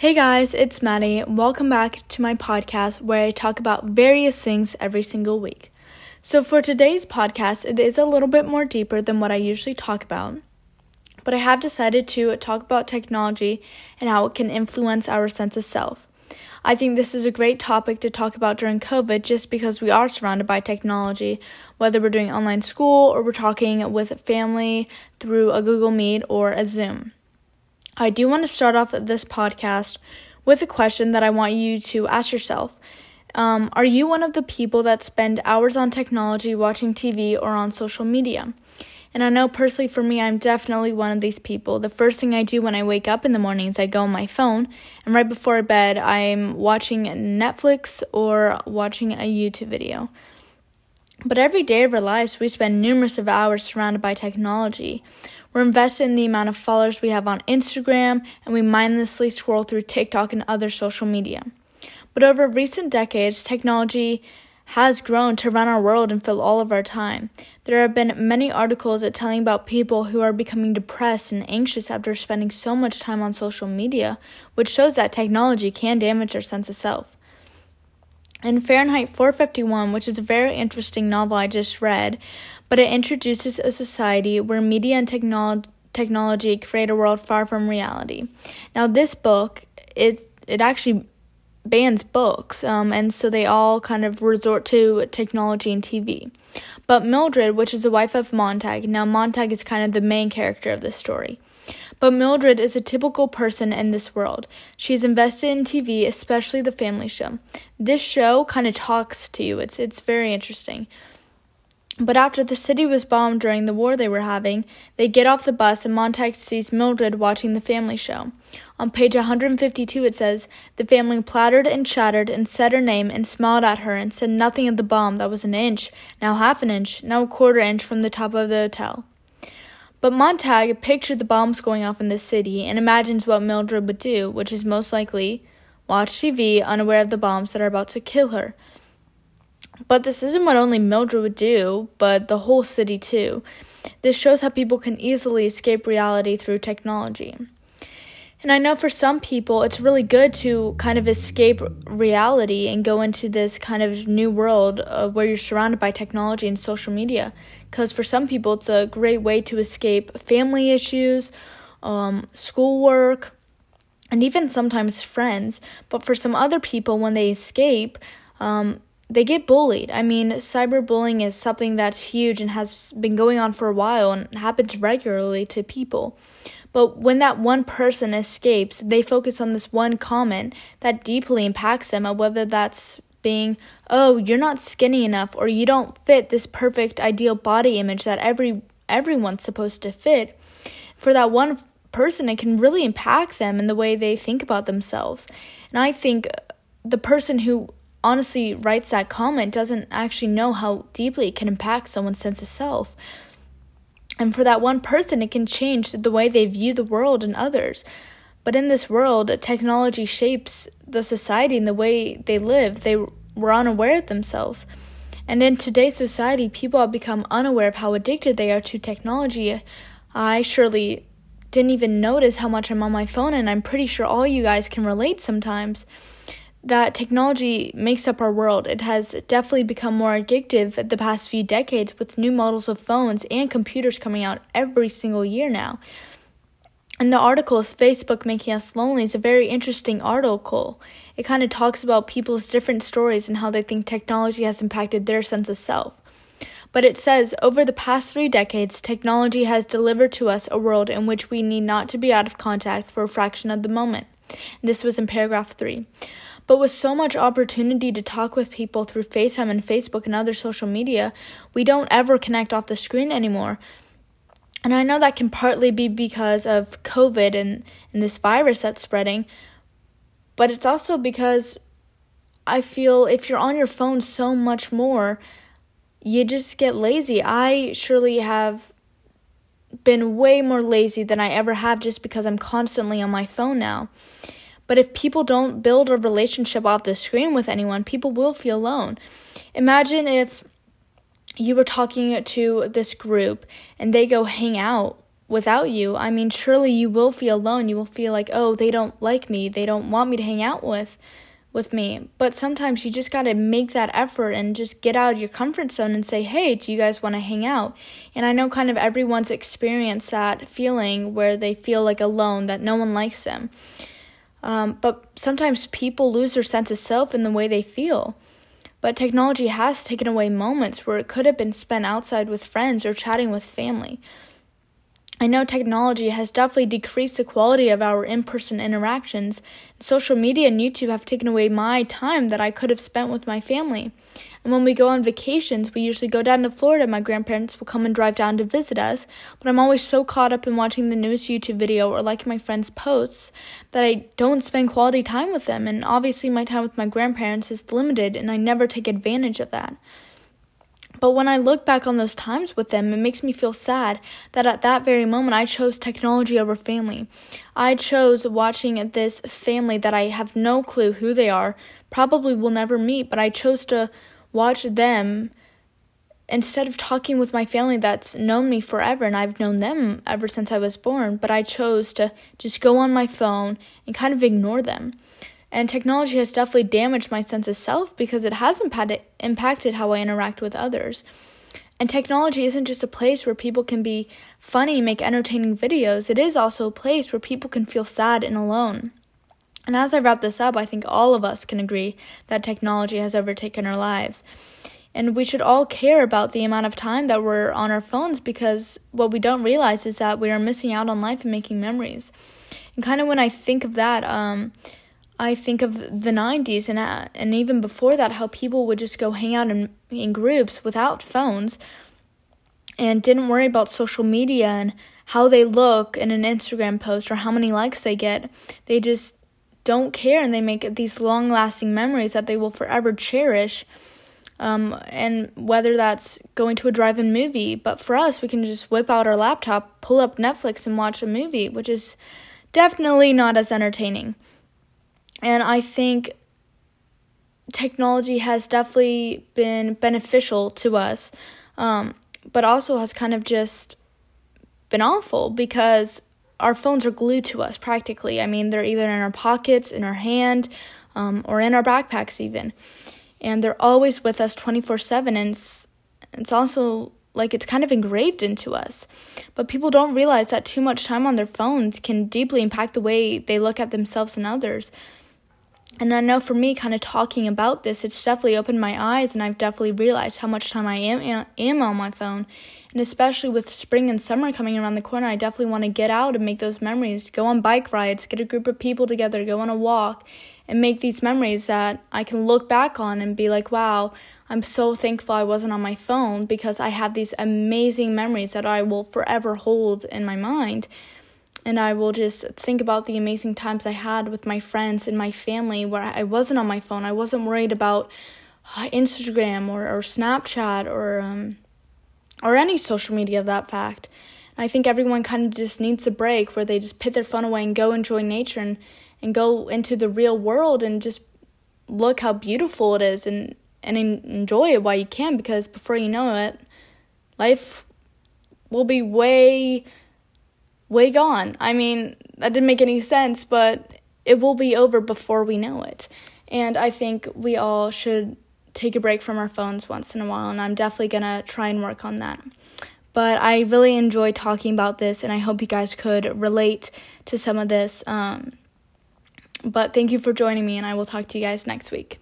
Hey guys, it's Maddie. Welcome back to my podcast where I talk about various things every single week. So, for today's podcast, it is a little bit more deeper than what I usually talk about, but I have decided to talk about technology and how it can influence our sense of self. I think this is a great topic to talk about during COVID just because we are surrounded by technology, whether we're doing online school or we're talking with family through a Google Meet or a Zoom. I do want to start off this podcast with a question that I want you to ask yourself. Um, are you one of the people that spend hours on technology, watching TV, or on social media? And I know personally for me, I'm definitely one of these people. The first thing I do when I wake up in the morning is I go on my phone, and right before bed, I'm watching Netflix or watching a YouTube video. But every day of our lives, we spend numerous of hours surrounded by technology. We're invested in the amount of followers we have on Instagram, and we mindlessly scroll through TikTok and other social media. But over recent decades, technology has grown to run our world and fill all of our time. There have been many articles telling about people who are becoming depressed and anxious after spending so much time on social media, which shows that technology can damage our sense of self. In Fahrenheit 451, which is a very interesting novel I just read, but it introduces a society where media and technolo- technology create a world far from reality. Now, this book, it it actually bans books, um, and so they all kind of resort to technology and TV. But Mildred, which is the wife of Montag, now Montag is kind of the main character of this story. But Mildred is a typical person in this world. She's invested in TV, especially the family show. This show kind of talks to you. It's it's very interesting. But after the city was bombed during the war they were having, they get off the bus and Montag sees Mildred watching the family show. On page 152 it says, The family plattered and chattered and said her name and smiled at her and said nothing of the bomb that was an inch, now half an inch, now a quarter inch from the top of the hotel. But Montag pictured the bombs going off in the city and imagines what Mildred would do, which is most likely watch TV unaware of the bombs that are about to kill her. But this isn't what only Mildred would do, but the whole city too. This shows how people can easily escape reality through technology. And I know for some people it's really good to kind of escape reality and go into this kind of new world uh, where you're surrounded by technology and social media. Because for some people it's a great way to escape family issues, um, schoolwork, and even sometimes friends. But for some other people, when they escape, um, they get bullied. I mean, cyberbullying is something that's huge and has been going on for a while and happens regularly to people. But when that one person escapes, they focus on this one comment that deeply impacts them, whether that's being, oh, you're not skinny enough, or you don't fit this perfect ideal body image that every everyone's supposed to fit. For that one person, it can really impact them in the way they think about themselves. And I think the person who honestly writes that comment doesn't actually know how deeply it can impact someone's sense of self. And for that one person, it can change the way they view the world and others. But in this world, technology shapes the society and the way they live. They were unaware of themselves. And in today's society, people have become unaware of how addicted they are to technology. I surely didn't even notice how much I'm on my phone, and I'm pretty sure all you guys can relate sometimes that technology makes up our world. It has definitely become more addictive the past few decades with new models of phones and computers coming out every single year now. And the article is Facebook Making Us Lonely is a very interesting article. It kind of talks about people's different stories and how they think technology has impacted their sense of self. But it says over the past three decades, technology has delivered to us a world in which we need not to be out of contact for a fraction of the moment. This was in paragraph three. But with so much opportunity to talk with people through FaceTime and Facebook and other social media, we don't ever connect off the screen anymore. And I know that can partly be because of COVID and, and this virus that's spreading, but it's also because I feel if you're on your phone so much more, you just get lazy. I surely have been way more lazy than I ever have just because I'm constantly on my phone now. But if people don't build a relationship off the screen with anyone, people will feel alone. Imagine if you were talking to this group and they go hang out without you, I mean, surely you will feel alone. You will feel like, oh, they don't like me. They don't want me to hang out with with me. But sometimes you just got to make that effort and just get out of your comfort zone and say, "Hey, do you guys want to hang out?" And I know kind of everyone's experienced that feeling where they feel like alone, that no one likes them. Um, but sometimes people lose their sense of self in the way they feel. But technology has taken away moments where it could have been spent outside with friends or chatting with family. I know technology has definitely decreased the quality of our in person interactions. Social media and YouTube have taken away my time that I could have spent with my family. And when we go on vacations, we usually go down to Florida. My grandparents will come and drive down to visit us. But I'm always so caught up in watching the newest YouTube video or liking my friends' posts that I don't spend quality time with them. And obviously, my time with my grandparents is limited, and I never take advantage of that. But when I look back on those times with them, it makes me feel sad that at that very moment I chose technology over family. I chose watching this family that I have no clue who they are, probably will never meet, but I chose to watch them instead of talking with my family that's known me forever and I've known them ever since I was born, but I chose to just go on my phone and kind of ignore them. And technology has definitely damaged my sense of self because it has impacted, impacted how I interact with others. And technology isn't just a place where people can be funny, make entertaining videos, it is also a place where people can feel sad and alone. And as I wrap this up, I think all of us can agree that technology has overtaken our lives. And we should all care about the amount of time that we're on our phones because what we don't realize is that we are missing out on life and making memories. And kind of when I think of that, um, I think of the 90s and uh, and even before that how people would just go hang out in in groups without phones and didn't worry about social media and how they look in an Instagram post or how many likes they get. They just don't care and they make these long-lasting memories that they will forever cherish. Um, and whether that's going to a drive-in movie, but for us, we can just whip out our laptop, pull up Netflix, and watch a movie, which is definitely not as entertaining. And I think technology has definitely been beneficial to us, um, but also has kind of just been awful because our phones are glued to us practically. I mean, they're either in our pockets, in our hand, um, or in our backpacks, even. And they're always with us 24 7. And it's, it's also like it's kind of engraved into us. But people don't realize that too much time on their phones can deeply impact the way they look at themselves and others. And I know for me, kind of talking about this, it's definitely opened my eyes, and I've definitely realized how much time I am am on my phone. And especially with spring and summer coming around the corner, I definitely want to get out and make those memories. Go on bike rides, get a group of people together, go on a walk, and make these memories that I can look back on and be like, wow, I'm so thankful I wasn't on my phone because I have these amazing memories that I will forever hold in my mind and I will just think about the amazing times I had with my friends and my family where I wasn't on my phone. I wasn't worried about uh, Instagram or, or Snapchat or um, or any social media that fact. And I think everyone kind of just needs a break where they just put their phone away and go enjoy nature and, and go into the real world and just look how beautiful it is and, and enjoy it while you can because before you know it, life will be way way gone. I mean, that didn't make any sense, but it will be over before we know it. And I think we all should take a break from our phones once in a while, and I'm definitely gonna try and work on that. But I really enjoy talking about this, and I hope you guys could relate to some of this. Um, but thank you for joining me, and I will talk to you guys next week.